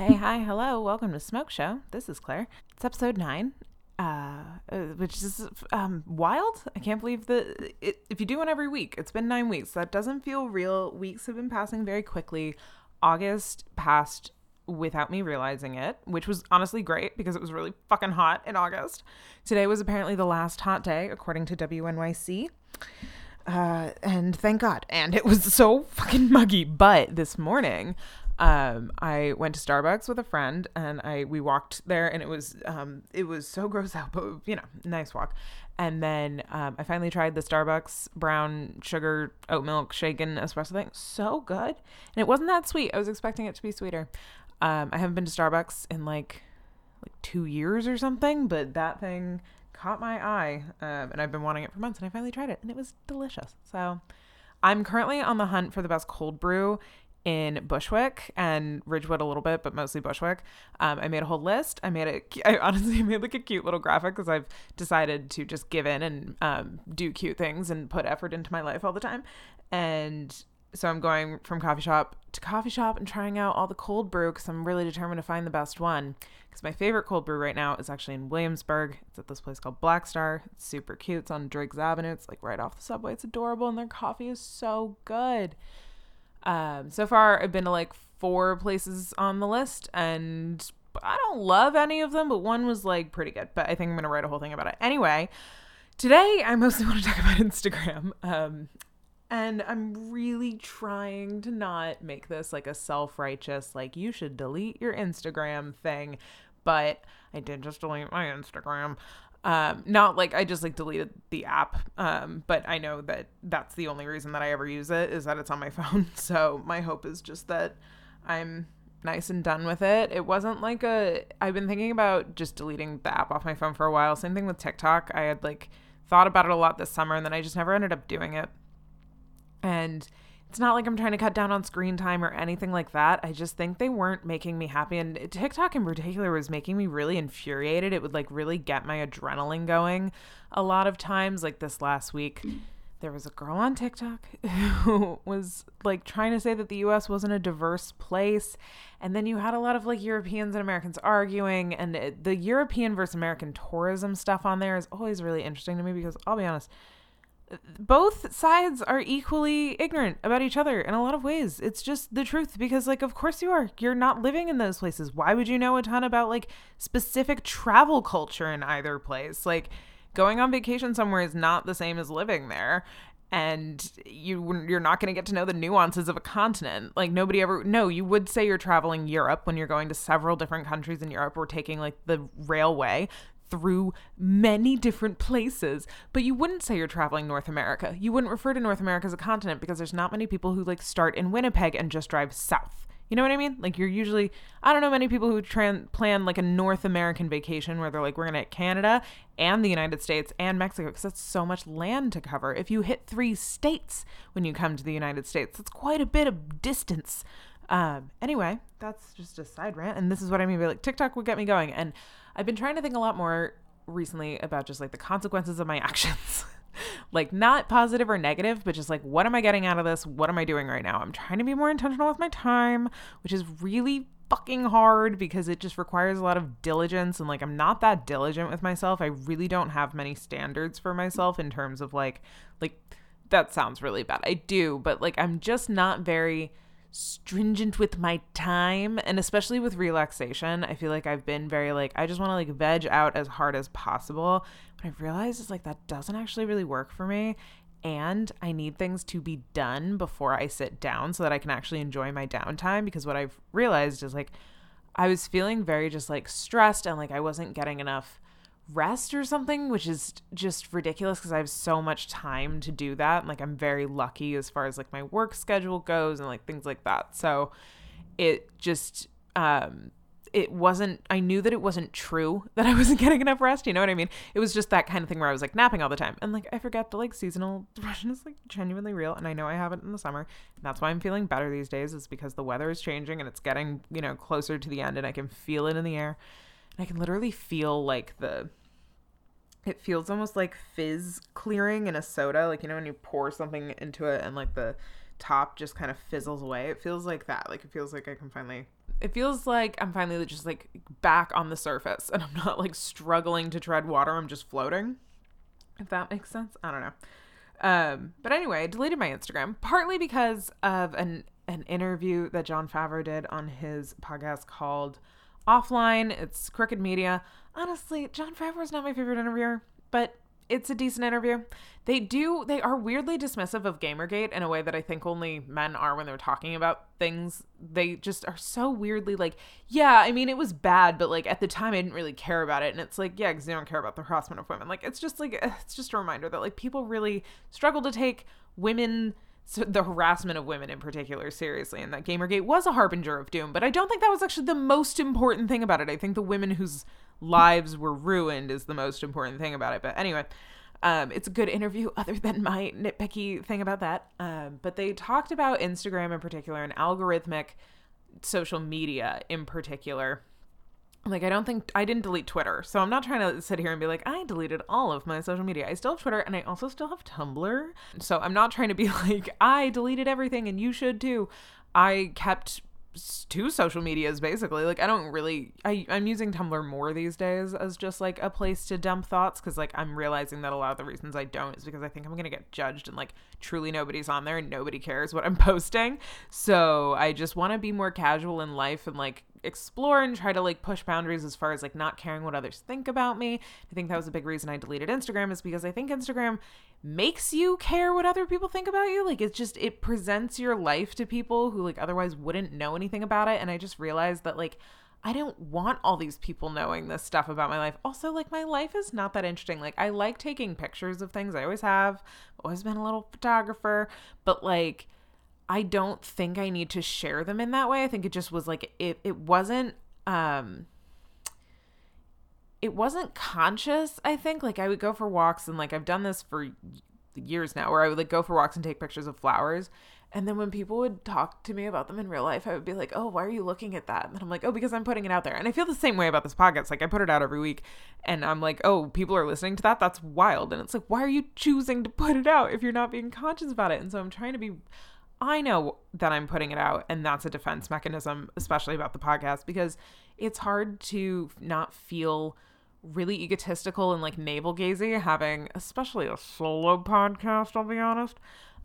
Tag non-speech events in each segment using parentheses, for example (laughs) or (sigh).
Hey, hi, hello, welcome to Smoke Show. This is Claire. It's episode nine, uh, uh, which is um, wild. I can't believe that it, if you do one every week, it's been nine weeks. That doesn't feel real. Weeks have been passing very quickly. August passed without me realizing it, which was honestly great because it was really fucking hot in August. Today was apparently the last hot day, according to WNYC. Uh, and thank God. And it was so fucking muggy. But this morning, um, I went to Starbucks with a friend and I we walked there and it was um, it was so gross out, but you know, nice walk. And then um, I finally tried the Starbucks brown sugar oat milk shaken espresso thing. So good, and it wasn't that sweet. I was expecting it to be sweeter. Um, I haven't been to Starbucks in like like two years or something, but that thing caught my eye, um, and I've been wanting it for months, and I finally tried it, and it was delicious. So I'm currently on the hunt for the best cold brew in Bushwick and Ridgewood a little bit, but mostly Bushwick. Um, I made a whole list. I made it. (laughs) I honestly (laughs) made like a cute little graphic because I've decided to just give in and um, do cute things and put effort into my life all the time. And so I'm going from coffee shop to coffee shop and trying out all the cold brew because I'm really determined to find the best one. Because my favorite cold brew right now is actually in Williamsburg. It's at this place called Black Star. It's super cute. It's on Driggs Avenue. It's like right off the subway. It's adorable, and their coffee is so good. Um, so far, I've been to like four places on the list, and I don't love any of them, but one was like pretty good. But I think I'm gonna write a whole thing about it anyway. Today, I mostly (laughs) want to talk about Instagram. Um, and I'm really trying to not make this like a self righteous, like, you should delete your Instagram thing. But I did just delete my Instagram. Um, not like I just like deleted the app, um, but I know that that's the only reason that I ever use it is that it's on my (laughs) phone. So my hope is just that I'm nice and done with it. It wasn't like a. I've been thinking about just deleting the app off my phone for a while. Same thing with TikTok. I had like thought about it a lot this summer and then I just never ended up doing it. And it's not like I'm trying to cut down on screen time or anything like that. I just think they weren't making me happy. And TikTok in particular was making me really infuriated. It would like really get my adrenaline going a lot of times. Like this last week, there was a girl on TikTok (laughs) who was like trying to say that the US wasn't a diverse place. And then you had a lot of like Europeans and Americans arguing. And the European versus American tourism stuff on there is always really interesting to me because I'll be honest both sides are equally ignorant about each other in a lot of ways. It's just the truth because like of course you are. You're not living in those places. Why would you know a ton about like specific travel culture in either place? Like going on vacation somewhere is not the same as living there and you you're not going to get to know the nuances of a continent. Like nobody ever no, you would say you're traveling Europe when you're going to several different countries in Europe or taking like the railway through many different places, but you wouldn't say you're traveling North America. You wouldn't refer to North America as a continent because there's not many people who like start in Winnipeg and just drive south. You know what I mean? Like you're usually I don't know many people who tran- plan like a North American vacation where they're like we're going to hit Canada and the United States and Mexico because that's so much land to cover. If you hit 3 states when you come to the United States, that's quite a bit of distance. Um, anyway, that's just a side rant, and this is what I mean by like TikTok would get me going. And I've been trying to think a lot more recently about just like the consequences of my (laughs) actions. like not positive or negative, but just like what am I getting out of this? What am I doing right now? I'm trying to be more intentional with my time, which is really fucking hard because it just requires a lot of diligence and like I'm not that diligent with myself. I really don't have many standards for myself in terms of like like that sounds really bad. I do, but like I'm just not very stringent with my time and especially with relaxation i feel like i've been very like i just want to like veg out as hard as possible but i've realized it's like that doesn't actually really work for me and i need things to be done before i sit down so that i can actually enjoy my downtime because what i've realized is like i was feeling very just like stressed and like i wasn't getting enough rest or something, which is just ridiculous because I have so much time to do that. like I'm very lucky as far as like my work schedule goes and like things like that. So it just um it wasn't I knew that it wasn't true (laughs) that I wasn't getting enough rest, you know what I mean? It was just that kind of thing where I was like napping all the time. And like I forget the like seasonal (laughs) depression is like genuinely real and I know I have it in the summer. And that's why I'm feeling better these days is because the weather is changing and it's getting, you know, closer to the end and I can feel it in the air. And I can literally feel like the it feels almost like fizz clearing in a soda like you know when you pour something into it and like the top just kind of fizzles away it feels like that like it feels like i can finally It feels like I'm finally just like back on the surface and I'm not like struggling to tread water. I'm just floating. If that makes sense. I don't know. Um, but anyway, I deleted my Instagram partly because of an an interview that Jon Favreau did on his podcast called Offline. It's Crooked Media. Honestly, Jon Favreau is not my favorite interviewer, but it's a decent interview. They do they are weirdly dismissive of Gamergate in a way that I think only men are when they're talking about things. They just are so weirdly like, yeah, I mean it was bad, but like at the time I didn't really care about it. And it's like, yeah, because they don't care about the harassment of women. Like it's just like it's just a reminder that like people really struggle to take women the harassment of women in particular seriously and that gamergate was a harbinger of doom but i don't think that was actually the most important thing about it i think the women whose lives were ruined is the most important thing about it. But anyway, um, it's a good interview, (laughs) other than my nitpicky thing about that. Um, but they talked about Instagram in particular and algorithmic social media in particular. Like, I don't think I didn't delete Twitter. So I'm not trying to sit here and be like, I deleted all of my social media. I still have Twitter and I also still have Tumblr. So I'm not trying to be (laughs) like, I deleted everything and you should too. I kept two social medias basically like i don't really I, i'm using tumblr more these days as just like a place to dump thoughts because like i'm realizing that a lot of the reasons i don't is because i think i'm gonna get judged and like truly nobody's on there and nobody cares what i'm (laughs) posting so i just want to be more casual in life and like explore and try to like push boundaries as far as like not caring what others think about me. I think that was a big reason I deleted Instagram is because I think Instagram makes you care what other people think about you. Like it's just it presents your life to people who like otherwise wouldn't know anything about it and I just realized that like I don't want all these people knowing this stuff about my life. Also, like my life is not that interesting. Like I like taking pictures of things. I always have. Always been a little photographer, but like I don't think I need to share them in that way. I think it just was like it it wasn't um it wasn't conscious, I think. Like I would go for walks and like I've done this for years now where I would like go for walks and take pictures of flowers. And then when people would talk to me about them in real life, I would be like, "Oh, why are you looking at that?" And I'm like, "Oh, because I'm putting it out there." And I feel the same way about this podcast. Like I put it out every week, and I'm like, "Oh, people are listening to that. That's wild." And it's like, "Why are you choosing to put it out if you're not being conscious about it?" And so I'm trying to be I know that I'm putting it out, and that's a defense mechanism, especially about the podcast, because it's hard to not feel really egotistical and like navel gazing having especially a solo podcast i'll be honest.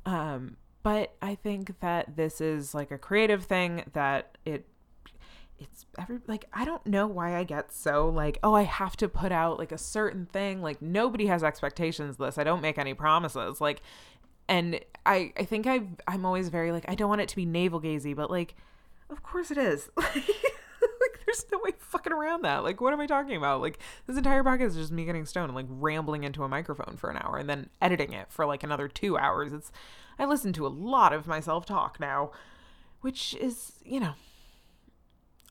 Um but i think that this is like a creative thing that it it's every like I don't know why I get so like oh I have to put out like a certain thing like nobody has expectations this I don't make any promises. Like and I I think I I'm always very like I don't want it to be navel gazy, but like, of course it is. (laughs) like, there's no way fucking around that. Like, what am I talking about? Like, this entire podcast is just me getting stoned and like rambling into a microphone for an hour and then editing it for like another two hours. It's I listen to a lot of myself talk now, which is you know.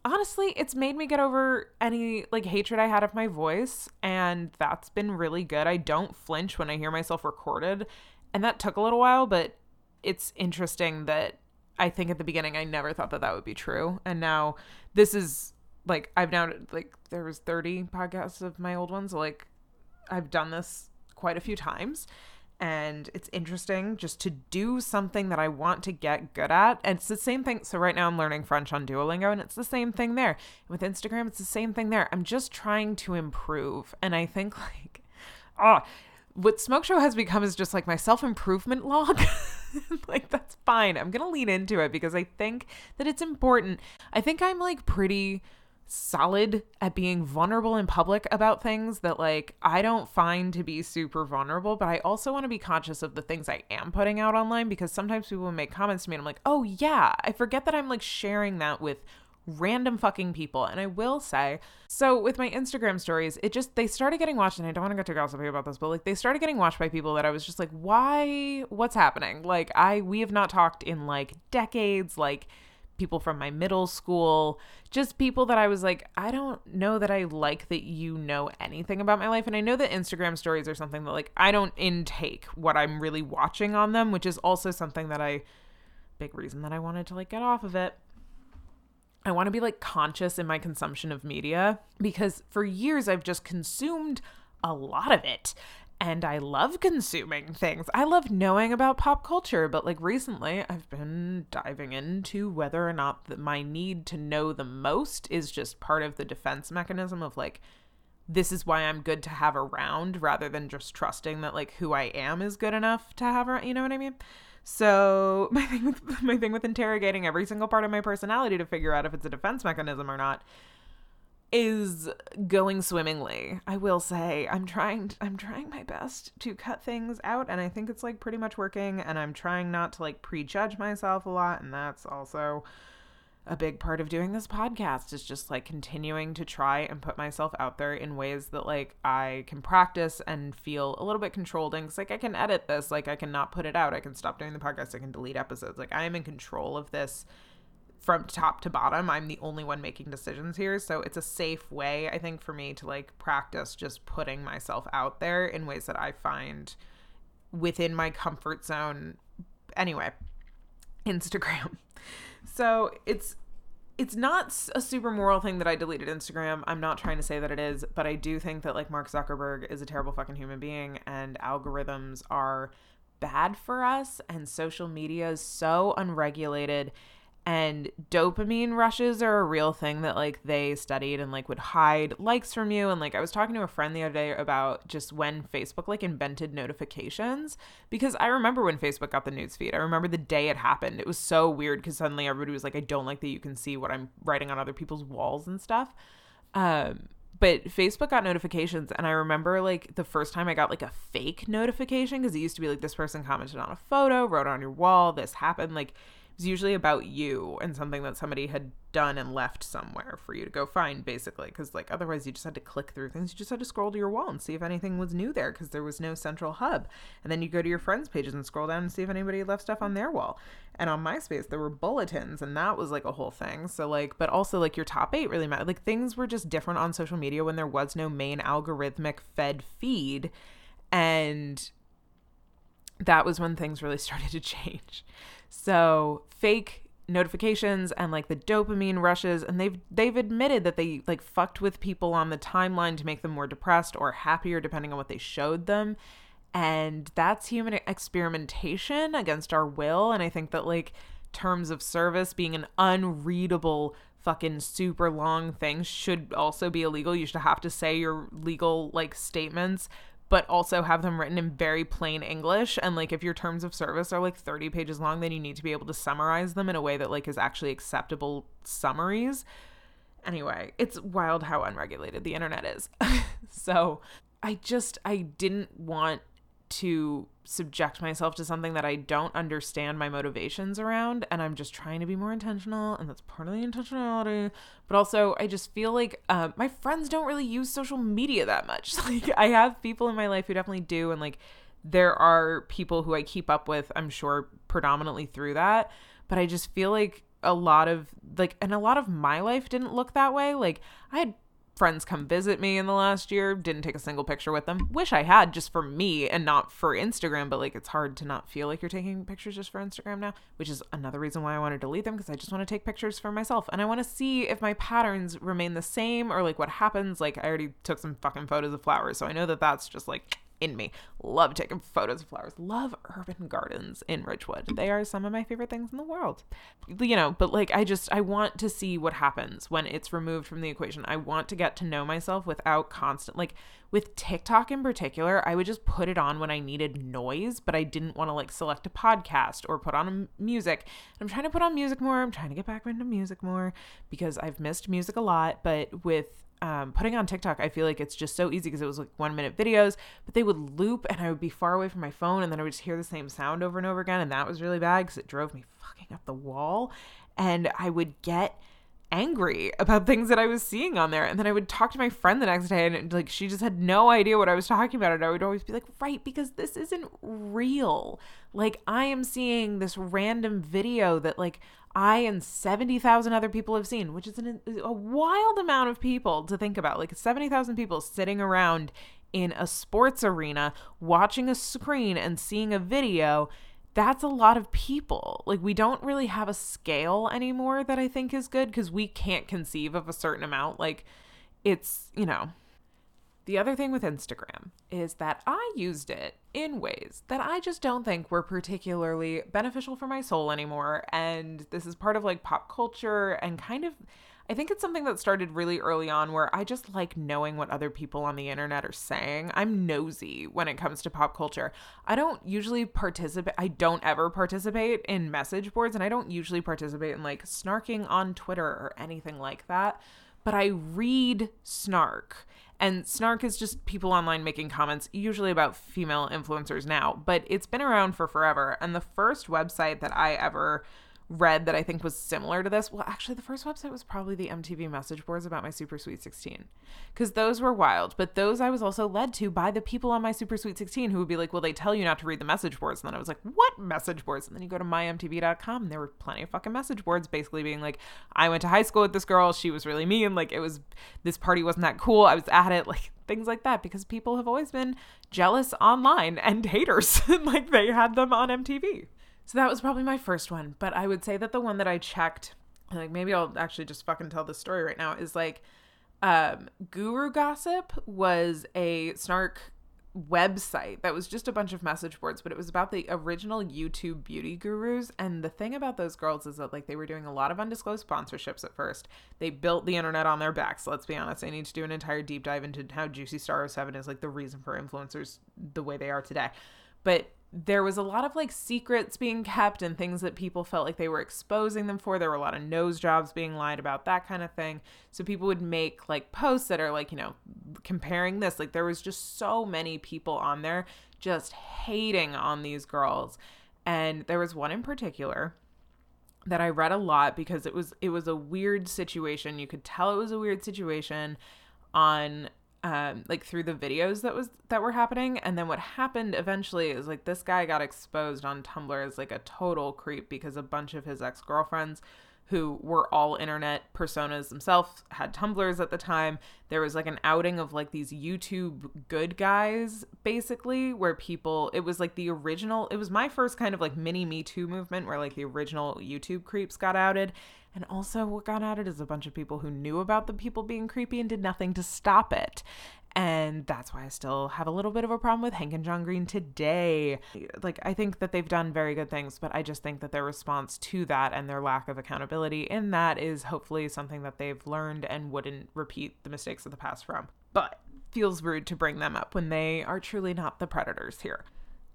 Honestly, it's made me get over any like hatred I had of my voice, and that's been really good. I don't flinch when I hear myself recorded and that took a little while, but it's interesting that I think at the beginning I never thought that that would be true. And now this is like I've now like there was 30 podcasts of my old ones. Like I've done this quite a few times and it's interesting just to do something that I want to get good at. And it's the same thing. So right now I'm learning French on Duolingo and it's the same thing there. With Instagram, it's the same thing there. I'm just trying to improve. And I think (laughs) like oh, what Smoke Show has become is just like my self improvement (laughs) log. like, that's fine. I'm to lean into it because I think that it's important. I think I'm like pretty solid at being vulnerable in public about things that like I don't find to be super vulnerable, but I also want to be conscious of the things I am putting out online because sometimes people make comments to me and I'm like, "Oh yeah, I forget that I'm like sharing that with random fucking people. And I will say, so with my Instagram stories, it just, they started getting watched, and I don't want to get too gossipy about this, but like they started getting watched by people that I was just like, why? What's happening? Like, I, we have not talked in like decades, like, people from my middle school, just people that I was like, I don't know that I like that you know anything about my life. And I know that Instagram stories are something that like I don't intake what I'm really watching on them, which is also something that I big reason that I wanted to like get off of it. I want to be like conscious in my consumption of media because for years I've just consumed a lot of it. and I love consuming things. I love knowing about pop culture, but like recently I've been diving into whether or not my need to know the most is just part of the defense mechanism of like this is why I'm good to have around rather than just trusting that like who I am is good enough to have around, you know what I mean? So (laughs) my thing with (laughs) my thing with interrogating every single part of my personality to figure out if it's a defense mechanism or not is going swimmingly. I will say I'm trying (laughs) I'm trying my best to cut things out and I think it's like pretty much working and I'm trying not to like prejudge myself a lot and that's also a big part of doing this podcast is just like continuing to try and put myself out there in ways that like I can practice and feel a little bit controlled and like I can edit this like I can not put it out I can stop doing the podcast I can delete episodes. Like I am in control of this from top to bottom. I'm the only one making decisions here. So it's a safe way I think for me to like practice just putting myself out there in ways that I find within my comfort zone. Anyway Instagram (laughs) so it's it's not a super moral thing that I deleted Instagram. I'm not trying to say that it is, but I do think that like Mark Zuckerberg is a terrible fucking human being and algorithms are bad for us and social media is so unregulated and dopamine rushes are a real thing that like they studied and like would hide likes from you and like I was talking to a friend the other day about just when Facebook like invented notifications because I remember when Facebook got the news feed. I remember the day it happened. It was so weird cuz suddenly everybody was like I don't like that you can see what I'm writing on other people's walls and stuff. Um but Facebook got notifications and I remember like the first time I got like a fake notification because it used to be like this person commented on a photo, wrote on your wall, this happened like was usually about you and something that somebody had done and left somewhere for you to go find, basically. Because, like, otherwise you just had to click through things. You just had to scroll to your wall and see if anything was new there because there was no central hub. And then you go to your friends' pages and scroll down and see if anybody left stuff on their wall. And on MySpace, there were bulletins, and that was like a whole thing. So, like, but also, like, your top eight really mattered. Like, things were just different on social media when there was no main algorithmic fed feed. And that was when things really (laughs) started to change. So fake notifications and like the dopamine rushes and they've they've admitted that they like fucked with people on the timeline to make them more depressed or happier depending on what they showed them. And that's human experimentation against our will. And i think that like terms of service being an unreadable fucking super long thing should also be illegal. You should have to say your legal like statements but also have them written in very plain English. And like if your terms of service are like 30 pages long, then you need to be able to summarize them in a way that like is actually acceptable summaries. Anyway, it's wild how unregulated the internet is. (laughs) so I just I didn't want to subject myself to something that I don't understand my motivations around and I'm just trying to be more intentional and that's part of the intentionality. But also I just feel like uh, my friends don't really use social media that much. (laughs) Like I have people in my life who definitely do and like there are people who I keep up with I'm sure predominantly through that. But I just feel like a lot of like and a lot of my life didn't look that way. Like I had friends come visit me in the last year. Didn't take a single picture with them. Wish I had just for me and not for Instagram, but like it's hard to not feel like you're taking pictures just for Instagram now, which is another reason why I want to delete them because I just want to take pictures for myself and I want to see if my patterns remain the same or like what happens. Like I already took some fucking photos of flowers, so I know that that's just like in me. Love taking photos of flowers. Love urban gardens in Ridgewood. They are some of my favorite things in the world. You know, but like I just I want to see what happens when it's removed from the equation. I want to get to know myself without constant like with TikTok in particular, I would just put it on when I needed noise, but I didn't want to like select a podcast or put on music. I'm trying to put on music more. I'm trying to get back into music more because I've missed music a lot, but with um, putting on TikTok, I feel like it's just so easy because it was like one minute videos, but they would loop and I would be far away from my phone and then I would just hear the same sound over and over again. And that was really bad because it drove me fucking up the wall. And I would get angry about (laughs) things that I was seeing on there. And then I would talk to my friend the next day and like she just had no idea what I was talking about. And I would always be like, right, because this isn't real. Like I am seeing this random video that like I and 70,000 other people have seen, which is an, a wild amount of people to think about. Like 70,000 people sitting around in a sports arena watching a screen and seeing a video that's a lot of people. Like, we don't really have a scale anymore that I think is good because we can't conceive of a certain amount. Like, it's, you know, The other thing with Instagram is that I used it in ways that I just don't think were particularly beneficial for my soul anymore. And this is part of like pop culture and kind of, I think it's something that started really early on where I just like knowing what other people on the internet are saying. I'm nosy when it comes to pop culture. I don't usually participate, I don't ever participate in message boards, and I don't usually participate in like snarking on Twitter or anything like that. But I read snark and snark is just people online making comments, usually about female influencers now, but it's been around for forever. And the first website that I ever read that I think was similar to this. Well, actually, the first website was probably the MTV message boards about my Super Sweet 16 because those were wild. But those I was also led to by the people on my Super Sweet 16 who would be like, well, they tell you not to read the message boards. And then I was like, what message boards? And then you go to mymtv.com and there were plenty of fucking message boards basically being like, I went to high school with this girl. She was really mean. Like, it was, this party wasn't that cool. I was at it. (laughs) Like, things like that because people have always been jealous online and haters. (laughs) like, they had them on MTV. So that was probably my first one. But I would say that the one that I checked, like maybe I'll actually just fucking tell the story right now, is like um, Guru Gossip was a snark website that was just a bunch of message boards, but it was about the original YouTube beauty gurus. And the thing about those girls is that like they were doing a lot of undisclosed sponsorships at first. They built the internet on their backs. Let's be honest. I need to do an entire deep dive into how Juicy Star 07 is like the reason for influencers the way they are today. But there was a lot of like secrets being kept and things that people felt like they were exposing them for. There were a lot of nose jobs being lied about, that kind of thing. So people would make like posts that are like, you know, comparing this. Like there was just so many people on there just hating on these girls. And there was one in particular that I read a lot because it was it was a weird situation. You could tell it was a weird situation on um, like through the videos that was that were happening. And then what happened eventually is like this guy got exposed on tumblr as like a total creep because a bunch of his ex-girlfriends who were all internet personas themselves had tumblrs at the time there was like an outing of like these youtube good guys basically where people it was like the original it was my first kind of like mini me too movement where like the original youtube creeps got outed and also, what got outed is a bunch of people who knew about the people being creepy and did nothing to stop it. And that's why I still have a little bit of a problem with Hank and John Green today. Like, I think that they've done very good things, but I just think that their response to that and their lack of accountability in that is hopefully something that they've learned and wouldn't repeat the mistakes of the past from. But feels rude to bring them up when they are truly not the predators here.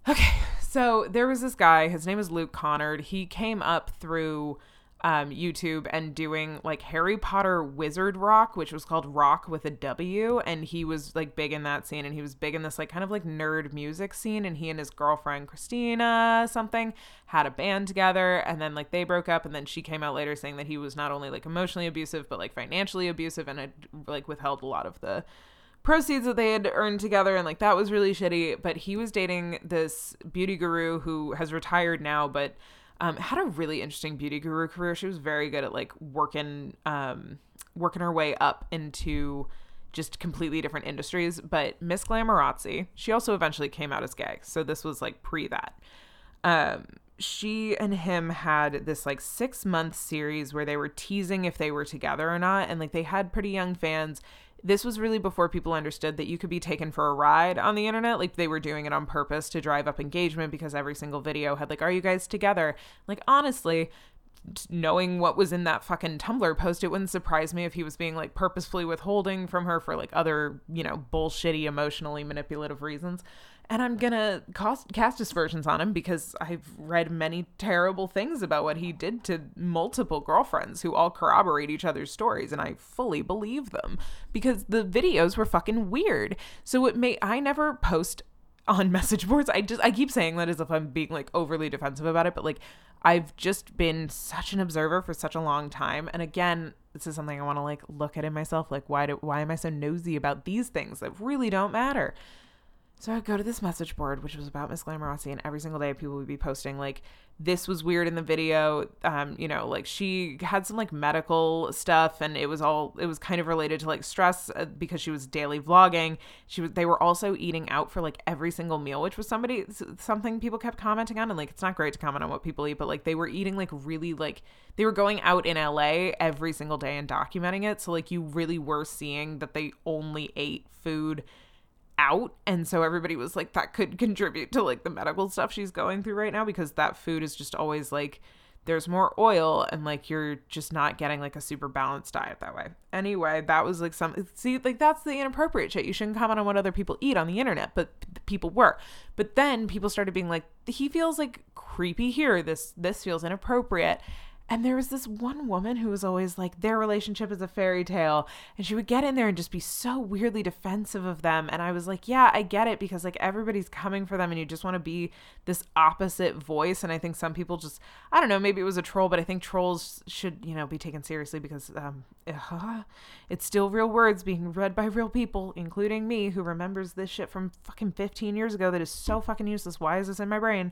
Okay, so there was this guy, his name is Luke Conard. He came up through um, YouTube and doing like Harry Potter Wizard Rock, which was called Rock with a W. And he was like big in that scene and he was big in this like kind of like nerd music scene. And he and his girlfriend, Christina, something, had a band together. And then like they broke up. And then she came out later saying that he was not only like emotionally abusive, but like financially abusive and had like withheld a lot of the proceeds that they had earned together and like that was really shitty but he was dating this beauty guru who has retired now but um, had a really interesting beauty guru career. She was very good at like working um, working her way up into just completely different industries. But Miss Glamorazzi, she also eventually came out as gay. So this was like pre that. Um, she and him had this like six month series where they were teasing if they were together or not. And like they had pretty young fans this was really before people understood that you could be taken for a ride on the internet. Like they were doing it on purpose to drive up engagement because every single video had like, "Are you guys together?" Like honestly, knowing what was in that fucking Tumblr post, it wouldn't surprise me if he was being like purposefully withholding from her for like other, you know, bullshitty, emotionally manipulative reasons and I'm gonna cast, cast aspersions on him because I've read many terrible things about what he did to multiple girlfriends who all corroborate each other's stories, and I fully believe them because the videos were fucking weird. So it may I never post on (laughs) message boards. I just I keep saying that as if I'm being like overly defensive about it, but like I've just been such an observer for such a long time, and again, this is something I want to like look at in myself. Like, why do why am I so nosy about these things that really don't matter? So I'd go to this message board, which was about Miss Glamorazzi, and every single day people would be posting like, "This was weird in the video." Um, you know, like she had some like medical stuff, and it was all it was kind of related to like stress uh, because she was daily vlogging. She was. They were also eating out for like every single meal, which was somebody something people kept commenting on, and like it's not great to comment on what people eat, but like they were eating like really like they were going out in LA every single day and documenting it. So like you really were seeing that they only ate food out and so everybody was like that could (laughs) contribute to like the medical stuff she's going through right now because that food is just always like there's more oil and like you're just not getting like a super balanced diet that way. Anyway, that was like some see like that's the inappropriate shit. You shouldn't comment on what other people eat on the internet, but people were. But then people started being like he feels like creepy here. This this feels inappropriate. And there was this one woman who was always like, their relationship is a fairy tale. And she would get in there and just be so weirdly defensive of them. And I was like, yeah, I get it because like everybody's coming for them and you just want to be this opposite voice. And I think some people just, I don't know, maybe it was a troll, but I think trolls should, you know, be taken seriously because um, uh, (laughs) it's still real words being read by real people, including me who remembers this shit from fucking 15 years ago that is so fucking useless. Why is this in my brain?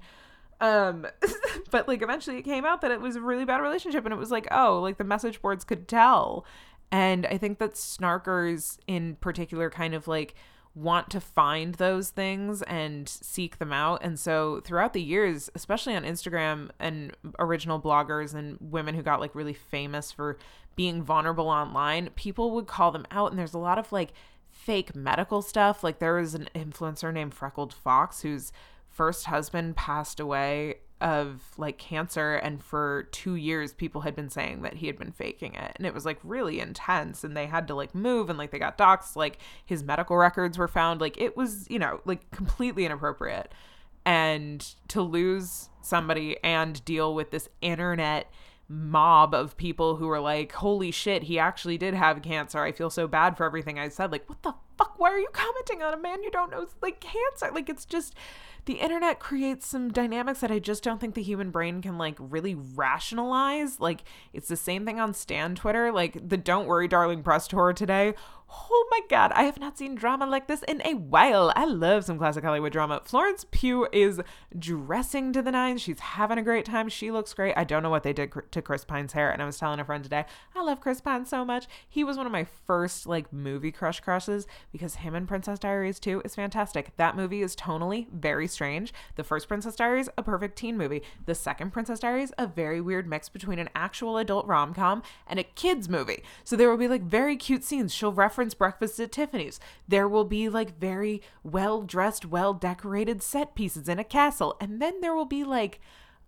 Um, (laughs) but like eventually it came out that it was a really bad relationship, and it was like, oh, like the message boards could tell. And I think that snarkers in particular kind of like want to find those things and seek them out. And so throughout the years, especially on Instagram and original bloggers and women who got like really famous for being vulnerable online, people would call them out. And there's a lot of like fake medical stuff. Like there was an influencer named Freckled Fox who's first husband passed away of like cancer and for 2 years people had been saying that he had been faking it. And it was like really intense and they had to like move and like they got docs like his medical records were found. Like it was you know like completely inappropriate. And to lose somebody and deal with this internet mob of people who were like holy shit he actually did have cancer. I feel so bad for everything i said. Like what the fuck? Why are you commenting on a man you don't know? Like cancer like it's just the internet creates some dynamics that I just don't think the human brain can like really rationalize. Like it's the same thing on Stan Twitter, like the don't worry darling press tour today Oh my god, I have not seen drama like this in a while. I love some classic Hollywood drama. Florence Pugh is dressing to the nines. She's having a great time. She looks great. I don't know what they did to Chris Pine's hair, and I was telling a friend today, I love Chris Pine so much. He was one of my first like movie crush crushes because him and Princess Diaries 2 is fantastic. That movie is tonally very strange. The first Princess Diaries, a perfect teen movie. The second Princess Diaries, a very weird mix between an actual adult rom-com and a kids movie. So there will be like very cute scenes. She'll reference reference Breakfast at Tiffany's. There will be like very well dressed, well decorated set pieces in a castle. And then there will be like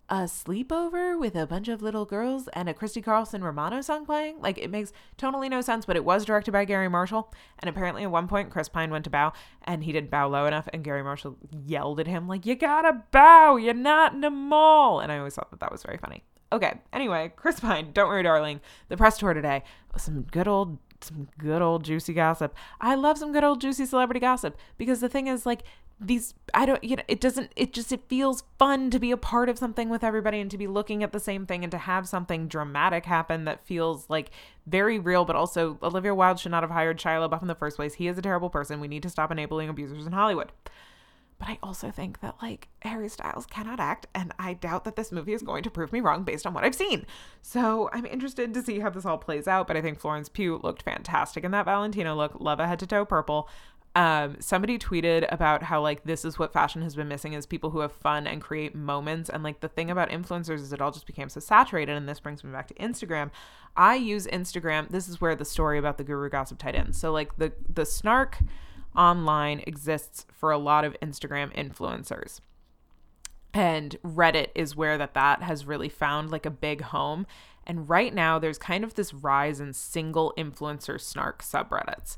a sleepover with a bunch of little girls and a Christy Carlson Romano song playing. Like it makes totally no sense, but it was directed by Garry Marshall. And apparently at one point Chris Pine went to bow and he didn't bow low enough and Garry Marshall yelled at him like, "You gotta bow. You're not in a mall." And I always thought that that was very funny. Okay. Anyway, Chris Pine, don't worry, darling. The press tour today. Some good old some good old juicy gossip. I love some good old juicy celebrity gossip because the thing is like these I don't you know it doesn't it just it feels fun to be a part of something with everybody and to be looking at the same thing and to have something dramatic happen that feels like very real but also Olivia Wilde should not have hired Shia LaBeouf in the first place. He is a terrible person. We need to stop enabling abusers in Hollywood. But I also think that like Harry Styles cannot act, and I doubt that this movie is going to prove me wrong based on what I've seen. So I'm interested to see how this all plays out. But I think Florence Pugh looked fantastic in that Valentino look. Love a head to toe purple. Um, somebody tweeted about how like this is what fashion has been missing is people who have fun and create moments. And like the thing about influencers is it all just became so saturated. And this brings me back to Instagram. I use Instagram. This is where the story about the guru gossip tied in. So like the the snark online exists for a lot of Instagram influencers. And Reddit is where that that has really found like a big home. And right now there's kind of this rise in single influencer snark subreddits.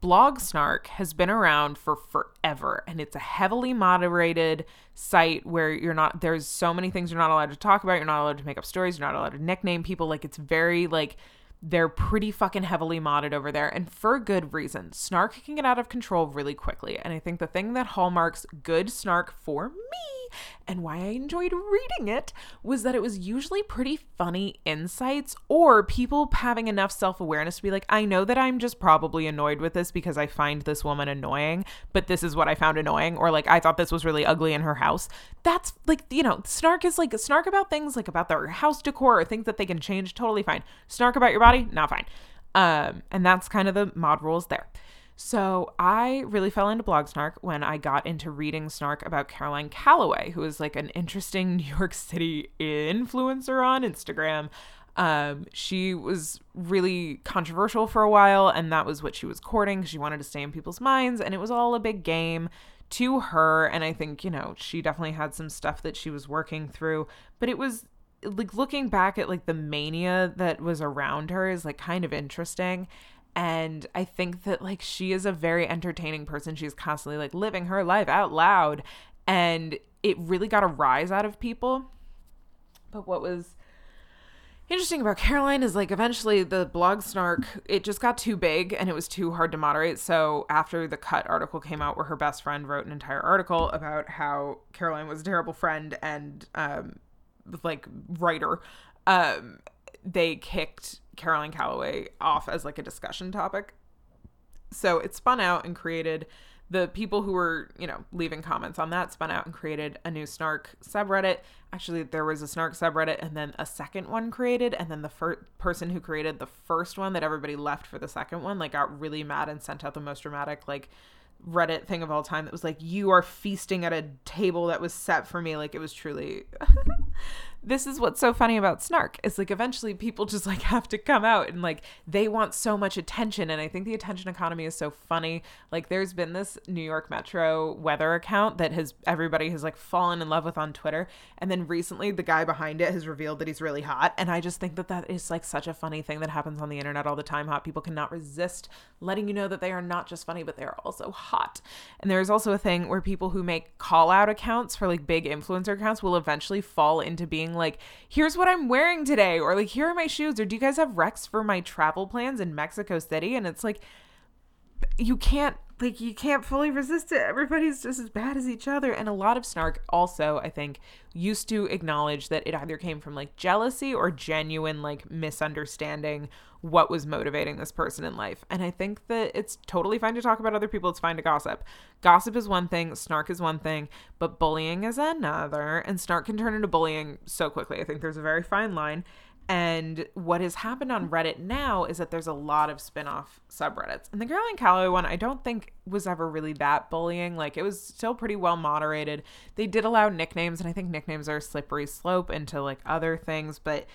Blog Snark has been around for forever and it's a heavily moderated site where you're not there's so many things you're not allowed to talk about, you're not allowed to make up stories, you're not allowed to nickname people like it's very like they're pretty fucking heavily modded over there, and for good reason. Snark can get out of control really quickly. And I think the thing that hallmarks good snark for me and why I enjoyed reading it was that it was usually pretty funny insights or people having enough self awareness to be like, I know that I'm just probably annoyed with this because I find this woman annoying, but this is what I found annoying, or like, I thought this was really ugly in her house. That's like, you know, snark is like snark about things like about their house decor or things that they can change, totally fine. Snark about your body, not fine. Um, and that's kind of the mod rules there. So I really fell into blog snark when I got into reading snark about Caroline Calloway, who is like an interesting (laughs) New York City influencer on Instagram. Um, she was really controversial for a while, and that was what she was courting. She wanted to stay in people's minds, and it was all a big game to her. And I think, you know, she definitely had some stuff that she was working through, but it was like looking back at like the mania that was around her is like kind of interesting and I think that like she is a very entertaining person. She's constantly like living her life out loud. And it really got a rise out of people. But what was interesting about Caroline is like eventually the blog snark, it just got too big and it was too hard to moderate. So after the cut article came out where her best friend wrote an entire article about how Caroline was a terrible friend and um like writer, um, they kicked Caroline Calloway off as like a discussion topic. So it spun out and created the people who were, you know, leaving comments on that spun out and created a new Snark subreddit. Actually, there was a Snark subreddit and then a second one created. And then the first person who created the first one that everybody left for the second one, like, got really mad and sent out the most dramatic, like, Reddit thing of all time that was like, you are feasting at a table that was set for me. Like, it was truly. (laughs) this is what's so funny about snark it's like eventually people just like have to come out and like they want so much attention. And i think the attention economy is so funny. Like there's been this new york metro weather account that has everybody has like fallen in love with on twitter. And then recently the guy behind it has revealed that he's really hot. And i just think that that is like such a funny thing that happens on the internet all the time. Hot people cannot resist letting you know that they are not just funny but they are also hot. And there's also a thing where people who make call out accounts for like big influencer accounts will eventually fall into being like, here's what I'm wearing today, or like, here are my shoes, or do you guys have recs for my travel plans in Mexico City? And it's like, you can't like you can't fully resist it. Everybody's just as bad as each other. And a lot of snark also, I think, used to acknowledge that it either came from like jealousy or genuine like misunderstanding what was motivating this person in life. And I think that it's totally fine to talk about other people, it's fine to gossip. Gossip is one thing, snark is one thing, but bullying is another. And snark can turn into bullying so quickly. I think there's a very fine line. And what has happened on Reddit now is that there's a lot of spin off subreddits. And the Girl Caroline Calloway one, I don't think was ever really that bullying. Like, it was still pretty well moderated. They did allow nicknames, and I think nicknames are a slippery slope into like other things. But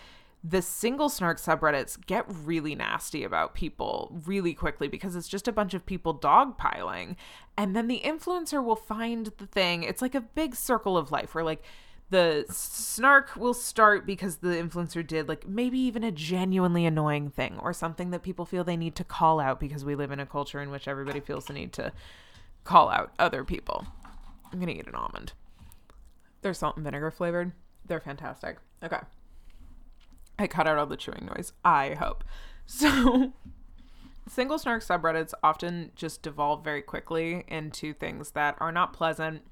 the single snark subreddits get really nasty about people really quickly because it's just a bunch of people dogpiling. And then the influencer will find the thing. It's like a big circle of life where, like, the snark will start because the influencer did like maybe even a genuinely annoying thing or something that people feel they need to call out because we live in a culture in which everybody feels the need to call out other people. I'm going to eat an almond. They're salt and vinegar flavored. They're fantastic. Okay. I cut out all the chewing noise. I hope. (laughs) So single snark subreddits often just devolve very quickly into things that are not pleasant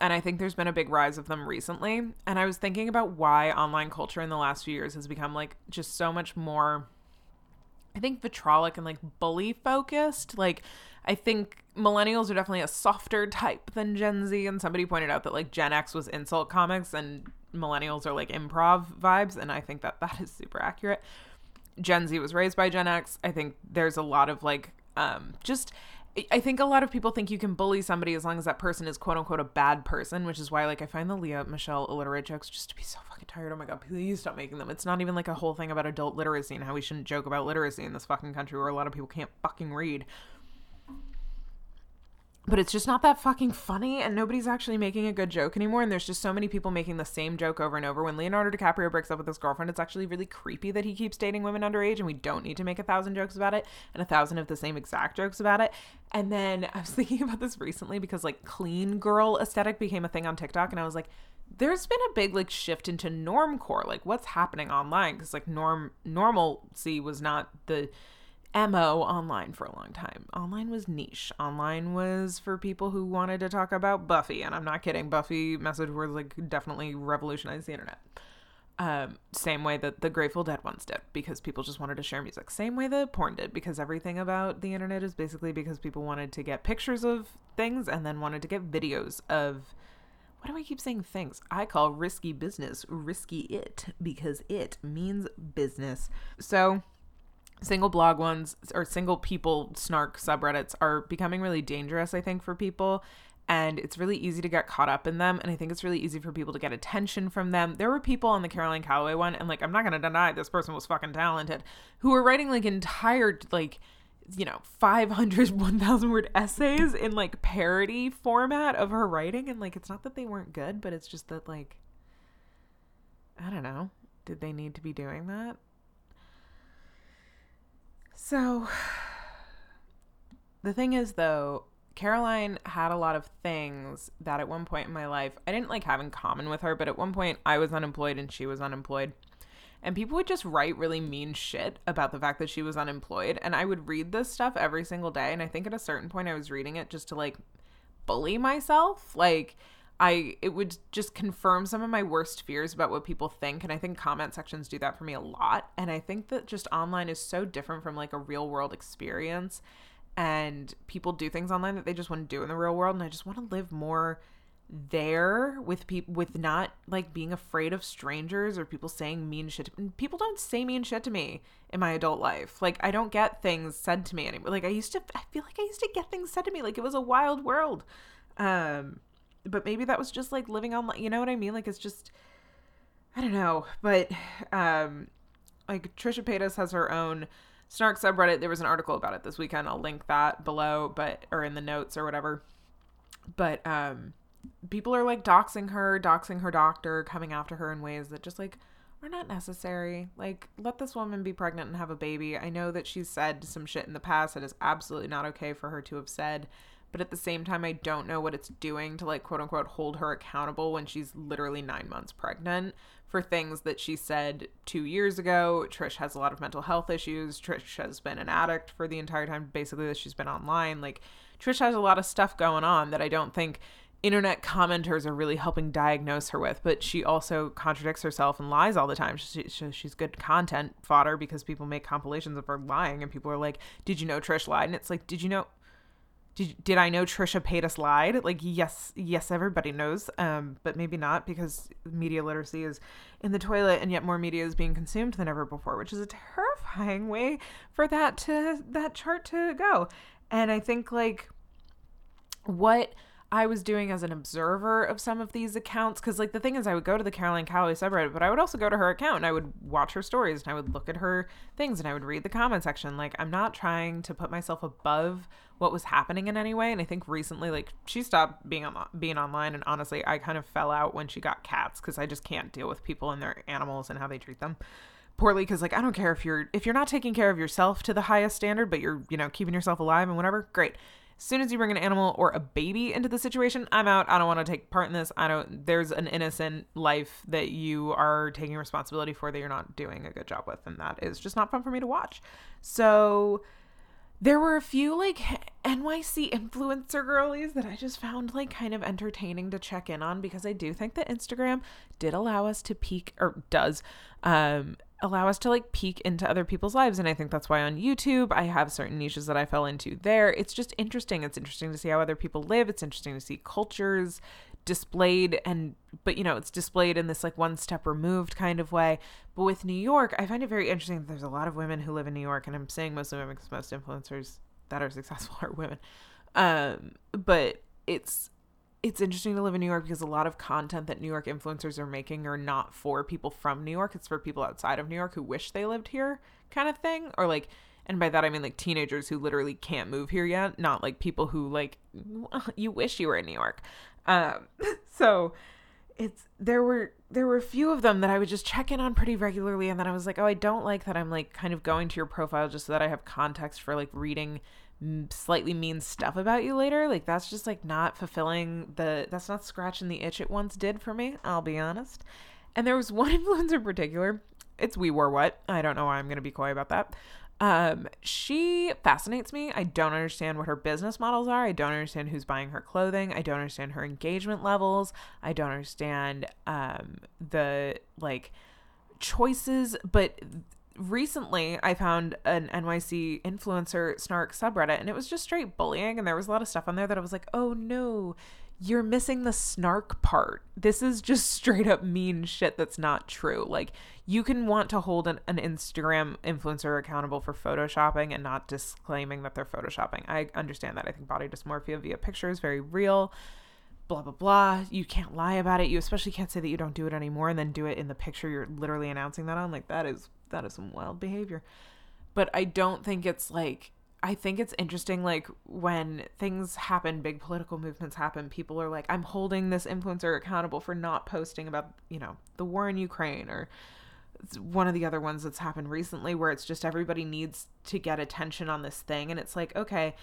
and I think there's been a big rise of them recently. And I was thinking about why online culture in the last few years has become like just so much more, I think, vitrolic and like bully focused. Like, I think millennials are definitely a softer type than Gen Z. And somebody pointed out that like Gen X was insult comics and millennials are like improv vibes. And I think that that is super accurate. Gen Z was raised by Gen X. I think there's a lot of like, um, just I think a lot of people think you can bully somebody as long as that person is quote unquote a bad person, which is why like I find the Lea Michele illiterate jokes just to be so fucking tired. Oh my god, please stop making them. It's not even like a whole thing about adult literacy and how we shouldn't joke about literacy in this fucking country where a lot of people can't fucking read but it's just not that fucking funny and nobody's actually making a good joke anymore and there's just so many people making the same joke over and over. When leonardo dicaprio breaks up with his girlfriend it's actually really creepy that he keeps dating women underage and we don't need to make a thousand jokes about it and a thousand of the same exact jokes about it. And then (laughs) i was thinking about this recently because like clean girl aesthetic became a thing on tiktok and i was like there's been a big like shift into normcore. Like what's happening online? Because like norm normalcy was not the MO online for a long time. Online was niche. Online was for people who wanted to talk about Buffy. And I'm not kidding. Buffy message boards like definitely revolutionized the internet. Um, same way that the Grateful Dead ones did, because people just wanted to share music. Same way that porn did, because everything about the internet is basically because people wanted to get pictures of things and then wanted to get videos of. Why do I keep saying things? I call risky business risky it because it means business. So single blog ones or single people snark subreddits are becoming really dangerous, I think, for people. And it's really easy to get caught up in them. And I think it's really easy for people to get attention from them. There were people on the Caroline Calloway one, and like, I'm not going to deny this person was fucking talented, who were writing like entire, like, you know 500 (laughs) 1000 word essays in like parody format of her writing and like it's not that they weren't good but it's just that like i don't know did they need to be doing that so the thing is though, Caroline had a lot of things that at one point in my life I didn't like have in common with her, but at one point I was unemployed and she was unemployed. And people would just write really mean shit about the fact that she was unemployed. And I would read this stuff every single day. And I think at a certain point I was reading it just to like bully myself. Like, I it would just confirm some of my worst fears about what people think and I think comment sections do that for me a lot and I think that just online is so different from like a real world experience and people do things online that they just want to do in the real world and I just want to live more there with people with not like being afraid of strangers or people saying mean shit to, people don't say mean shit to me in my adult life. Like i don't get things said to me anymore. Like i used to i feel like i used to get things said to me like it was a wild world. Um but maybe that was just like living on you know what I mean? Like it's just I don't know. But um like Trisha Paytas has her own Snark subreddit. There was an article about it this weekend. I'll link that below, but or in the notes or whatever. But um people are like doxing her, doxing her doctor, coming after her in ways that just like are not necessary. Like, let this woman be pregnant and have a baby. I know that she's said some shit in the past that is absolutely not okay for her to have said but at the same time, I don't know what it's doing to like quote unquote hold her accountable when she's literally nine months pregnant for things that she said two years ago. Trish has a lot of mental health issues. Trish has been an addict for the entire time, basically, that she's been online. Like, Trish has a lot of stuff going on that I don't think internet commenters are really helping diagnose her with, but she also contradicts herself and lies all the time. She, she, she's good content fodder because people make compilations of her lying, and people are like, Did you know Trish lied? And it's like, Did you know? Did, did I know Trisha Paytas lied? Like, yes, yes, everybody knows, um, but maybe not because media literacy is in the toilet, and yet more media is being consumed than ever before, which is a terrifying way for that to that chart to go. And I think like what I was doing as an observer of some of these accounts. Because, like, the thing is, I would go to the Caroline Calloway subreddit, but I would also go to her account and I would watch her stories and I would look at her things and I would read the comment section. Like, I'm not trying to put myself above what was happening in any way. And I think recently, like, she stopped being on being online, and honestly, I kind of fell out when she got cats because I just can't deal with people and their animals and how they treat them poorly because like i don't care if you're if you're not taking care of yourself to the highest standard but you're you know keeping yourself alive and whatever great as soon as you bring an animal or a baby into the situation, I'm out. I don't want to take part in this. I don't there's an innocent life that you are taking responsibility for that you're not doing a good job with and that is just not fun for me to watch. So there were a few like NYC influencer girlies that I just found like kind of entertaining to check in on because I do think that Instagram did allow us to peek or does um allow us to like peek into other people's lives and I think that's why on YouTube I have certain niches that I fell into there. It's just interesting. It's interesting to see how other people live. It's interesting to see cultures displayed and but you know, it's displayed in this like one step removed kind of way. But with New York, I find it very interesting that there's a lot of women who live in New York and I'm saying mostly women because most influencers that are successful (laughs) are women. Um but it's it's interesting to live in New York because a lot of content that New York influencers are making are not for people from New York. It's for people outside of New York who wish they lived here, kind of thing. Or like, and by that I mean like teenagers who literally can't move here yet, not like people who like (laughs) you wish you were in New York. Um, (laughs) so it's there were there were a few of them that I would just check in on pretty regularly, and then I was like, oh, I don't like that I'm like kind of going to your profile just so that I have context for like reading slightly mean stuff about you later like that's just like not fulfilling the that's not scratching the itch it once did for me i'll be honest and there was (laughs) one influencer in particular it's WeWoreWhat i don't know why i'm going to be coy about that Um, she fascinates me. I don't understand what her business models are. I don't understand who's buying her clothing. I don't understand her engagement levels. I don't understand um the like choices, but recently I found an NYC influencer snark subreddit and it was just straight bullying and there was a lot of stuff on there that I was like, "Oh no, you're missing the snark part. This is just (laughs) straight up mean shit that's not true. Like, you can want to hold an, an, Instagram influencer accountable for photoshopping and not disclaiming that they're photoshopping. I understand that. I think body dysmorphia via picture is very real. Blah, blah, blah. You can't lie about it. You especially can't say that you don't do it anymore and then do it in the picture you're literally announcing that on. Like, that is, that is some wild behavior. But I don't think it's like I think it's interesting, like when things happen, big political movements happen, people are like, I'm holding this influencer accountable for not posting about, you know, the war in Ukraine or one of the other ones that's happened recently where it's just everybody needs to get attention on this thing. And it's like, okay,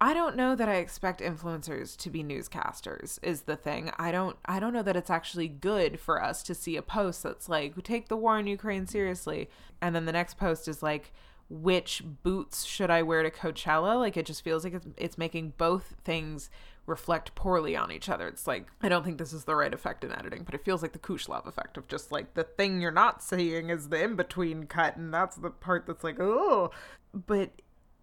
I don't know that I expect influencers to be newscasters is the thing. I don't I don't know that it's actually good for us to see a post that's like take the war in Ukraine seriously and then the next post is like which boots should I wear to Coachella? Like it just feels like it's, it's making both things reflect poorly on each other. It's like I don't think this is the right effect in editing, but it feels like the Kuleshov effect of just like the thing you're not seeing is the in between cut, and that's the part that's like oh. But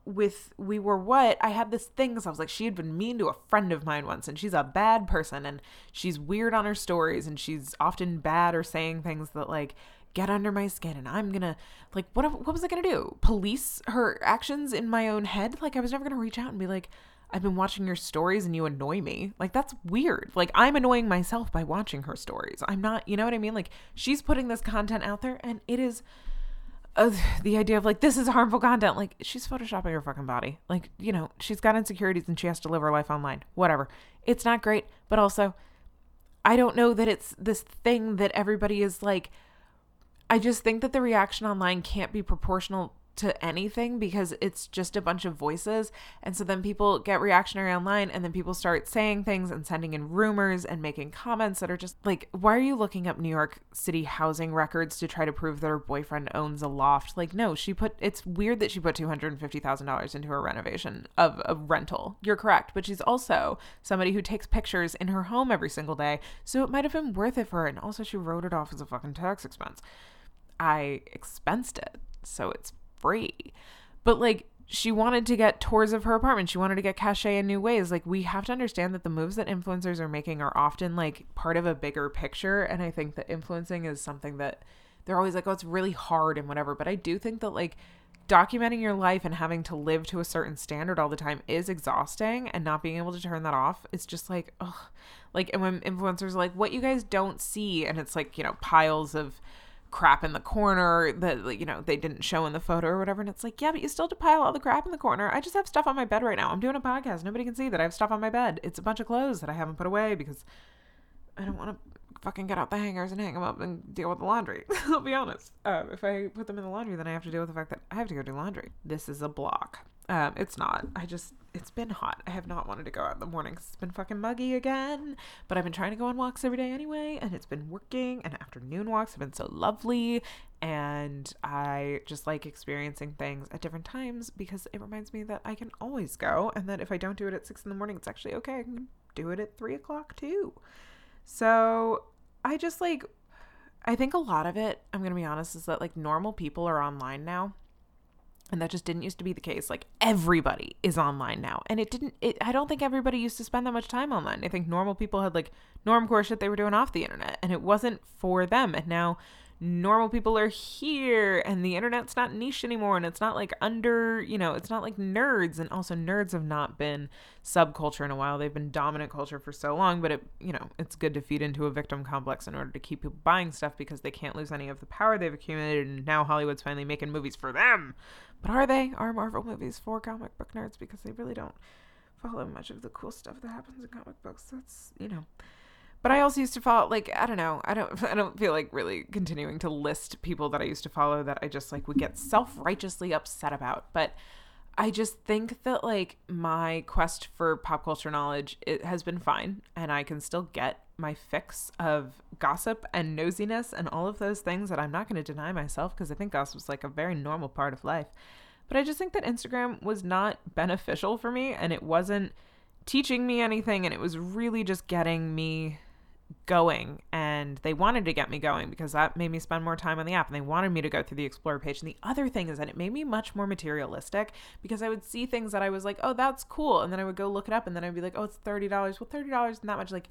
with WeWoreWhat I had this thing because I was like she had been mean to a friend of mine once, and she's a bad person, and she's weird on her stories, and she's often bad or saying things that like get under my skin and I'm gonna like what what was I gonna do? Police her actions in my own head? Like I was never gonna reach out and be like, I've been watching your stories and you annoy me. Like that's weird. Like I'm annoying myself by watching her stories. I'm not, you know what I mean? Like she's putting this content out there and it is uh, the idea of like this is harmful content. Like she's photoshopping her fucking body. Like, you know, she's got insecurities and she has to live her life online. Whatever. It's not great, but also I don't know that it's this thing that everybody is like I just think that the reaction online can't be proportional to anything because it's just a bunch of voices. And so then people get reactionary online and then people start saying things and sending in rumors and making comments that are just like, why are you looking up New York City housing records to try to prove that her boyfriend owns a loft? Like, no, she put it's weird that she put $250,000 into a renovation of a rental. You're correct. But she's also somebody who takes pictures in her home every single day. So it might have been worth it for her. And also, she wrote it off as a fucking tax expense. I expensed it, so it's But like she wanted to get tours of her apartment. She wanted to get cachet in new ways. Like we have to understand that the moves that influencers are making are often like part of a bigger picture. And I think that influencing is something that they're always like, oh, it's really hard and whatever. But I do think that like documenting your life and having to live to a certain standard all the time is exhausting and not being able to turn that off it's just like ugh like and when influencers are like what you guys don't see and it's like you know piles of crap in the corner that you know they didn't show in the photo or whatever. And it's like yeah but you still have to pile all the crap in the corner. I just have stuff on my bed right now. I'm doing a podcast. Nobody can see that. I have stuff on my bed. It's a bunch of clothes that i haven't put away because i don't want to fucking get out the hangers and hang them up and deal with the laundry (laughs) i'll be honest. Uh, if i put them in the laundry then i have to deal with the fact that i have to go do laundry. This is a block um, it's not. I just it's been hot. I have not wanted to go out in the mornings. It's been fucking muggy again. But I've been trying to go on walks every day anyway, and it's been working. And afternoon walks have been so lovely. And I just like experiencing things at different times because it reminds me that I can always go, and that if I don't do it at six in the morning, it's actually okay. I can do it at three o'clock too. So I just like I think a lot of it, I'm gonna be honest, is that like normal people are online now and that just didn't used to be the case. Like everybody is online now. And it didn't it, i don't think everybody used to spend that much time online. I think normal people had like normcore shit they were doing off the internet. And it wasn't for them. And now normal people are here and the internet's not niche anymore and it's not like under you know it's not like nerds and also nerds have not been subculture in a while. They've been dominant culture for so long but it you know it's good to feed into a victim complex in order to keep people buying stuff because they can't lose any of the power they've accumulated and now hollywood's finally making movies for them. But are they? Are marvel movies for comic book nerds because they really don't follow much of the cool stuff that happens in comic books? That's you know but I also used to follow like I don't know. I don't (laughs) I don't feel like really continuing to list people that I used to follow that I just like would get self-righteously upset about. But I just think that like my quest for pop culture knowledge it has been fine and I can still get my fix of gossip and nosiness and all of those things that I'm not going to deny myself because I think gossip is like a very normal part of life. But I just think that Instagram was not beneficial for me and it wasn't teaching me anything and it was really just getting me going and they wanted to get me going because that made me spend more time on the app and they wanted me to go through the explore page. And the other thing is that it made me much more materialistic because i would see things that i was like oh that's cool and then i would go look it up and then i'd be like oh it's $30 well $30 isn't that much. Like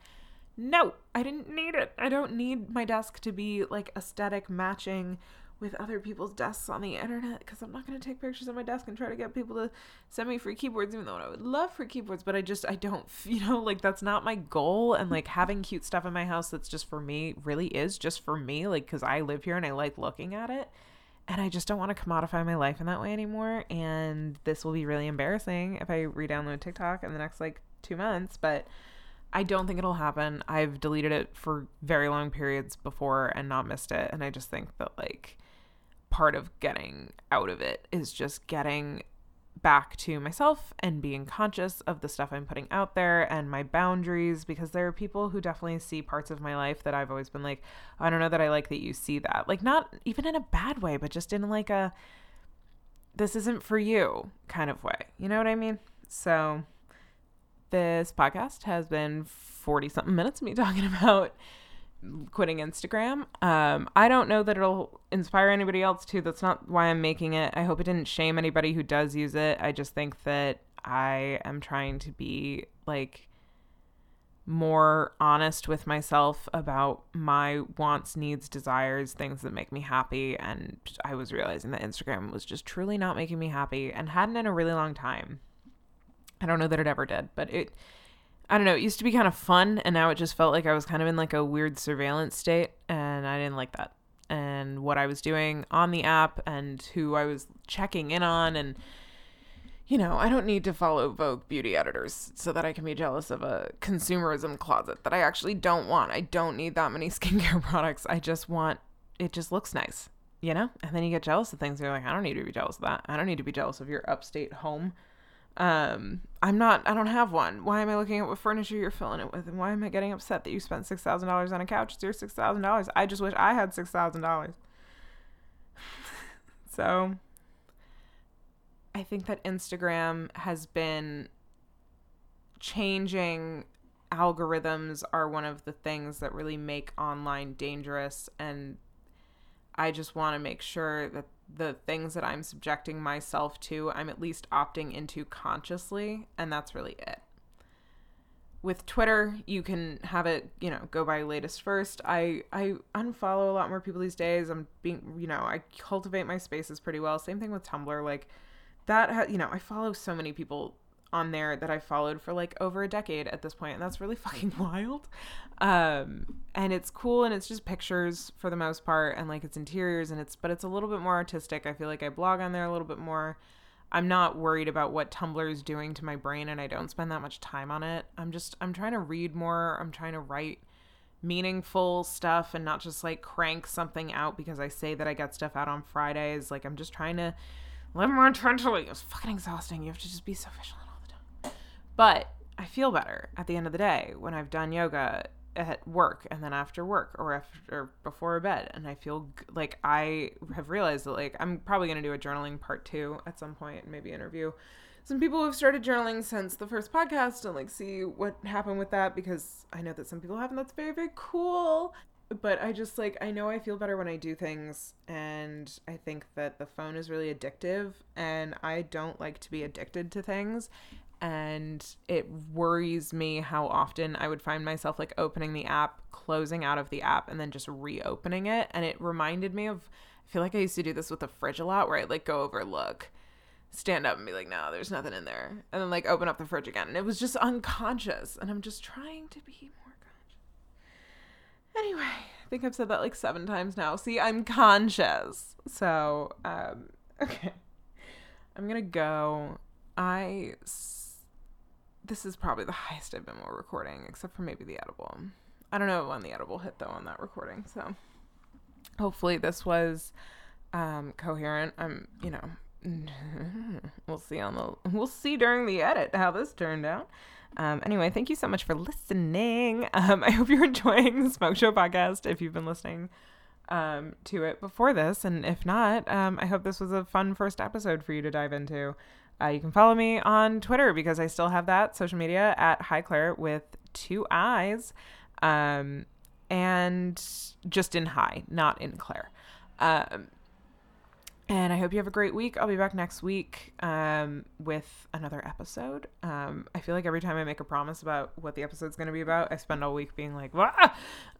no i didn't need it. I don't need my desk to be like aesthetic matching with other people's desks on the internet because I'm not going to take pictures of my desk and try to get people to send me free keyboards, even though I would love free keyboards. But I just, I don't, (laughs) you know, like that's not my goal. And like having cute stuff in my house that's just for me really is just for me, like, because I live here and I like looking at it. And I just don't want to commodify my life in that way anymore. And this will be really embarrassing if I re download TikTok in the next like two months. But I don't think it'll happen. I've deleted it for very long periods before and not missed it. And I just think that like, part of getting out of it is just getting back to myself and being conscious of the stuff I'm putting out there and my boundaries because there are people who definitely see parts of my life that I've always been like, I don't know that I like that you see that. Like, not even in a bad way, but just in like a, this isn't for you kind of way. You know what I mean? So, this podcast has been 40 something minutes of me (laughs) talking about quitting Instagram. Um, I don't know that it'll inspire anybody else to. That's not why I'm making it. I hope it didn't shame anybody who does use it. I just think that I am trying to be like more honest with myself about my wants, needs, desires, things that make me happy. And I was realizing that Instagram was just truly not making me happy and hadn't in a really long time. I don't know that it ever did, but it I don't know, it used to be kind of fun and now it just felt like I was kind of in like a weird surveillance state and I didn't like that. And what I was doing on the app and who I was checking in on and you know, I don't need to follow Vogue beauty editors so that I can be jealous of a consumerism closet that I actually don't want. I don't need that many (laughs) skincare products. I just want it just looks nice, you know? And then you get jealous of things. You're like, I don't need to be jealous of that. I don't need to be jealous of your upstate home um, I'm not, I don't have one. Why am I looking at what furniture you're filling it with? And why am I getting upset that you spent $6,000 on a couch? It's your $6,000. I just wish I had $6,000. (laughs) so I think that Instagram has been changing algorithms are one of the things that really make online dangerous and I just want to make sure that the things that I'm subjecting myself to, I'm at least opting into consciously, and that's really it. With Twitter, you can have it, you know, go by latest first. I I unfollow a lot more people these days. I'm being, you know, I cultivate my spaces pretty well. Same thing with Tumblr. Like that, ha- you know, I follow so many people on there that I followed for like over a decade at this point, and that's really (laughs) fucking wild. Um, and it's cool, and it's just pictures for the most part, and like it's interiors, and it's but it's a little bit more artistic. I feel like I blog on there a little bit more. I'm not worried about what Tumblr is doing to my brain, and I don't spend that much time on it. I'm just I'm trying to read more. I'm trying to write meaningful stuff and not just like crank something out because I say that I get stuff out on Fridays. Like I'm just trying to live more intensely. It's fucking exhausting. You have to just be so vigilant. But I feel better at the end of the day when I've done yoga at work and then after work or after before bed. And I feel like I have realized that like I'm probably going to do a journaling part 2 at some point and maybe interview some people who have started journaling since the first podcast and like see what happened with that because I know that some people have and that's very very cool. But I just like I know I feel better when I do things and I think that the phone is really addictive and I don't like to be addicted to things and it worries me how often I would find myself like opening the app, closing out of the app, and then just reopening it. And it reminded me of, I feel like I used to do this with the fridge a lot where I'd like go over, look, stand up and be like, no, there's nothing in there. And then like open up the fridge again. And it was just unconscious. And I'm just trying to be more conscious. Anyway, I think I've said that like seven times now. See, I'm conscious. So, um, (laughs) okay. I'm going to go. I this is probably the highest I've been while recording, except for maybe the edible. I don't know when the edible hit though on that recording. So hopefully this was um, coherent. I'm, you know, (laughs) we'll see on the we'll see during the edit how this turned out. Um, anyway, thank you so much for listening. (laughs) Um, I hope you're enjoying the Smoke Show podcast. If you've been listening um, to it before this. And if not, um, I hope this was a fun first episode for you to dive into. Uh, you can follow me on Twitter because I still have that social media at Hi Claire with two eyes, um, and just in Hi, not in Claire. Um, and I hope you have a great week. I'll be back next week um, with another episode. Um, I feel like every time I make a promise about what the episode's going to be about, I spend all week being like, Wah!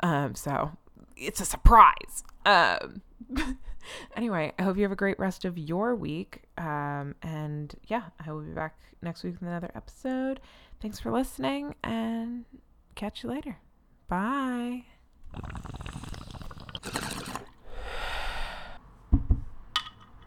Um, so it's a surprise. Um, (laughs) anyway, I hope you have a great rest of your week. Um, and yeah, I will be back next week with another episode. Thanks for listening and catch you later. Bye.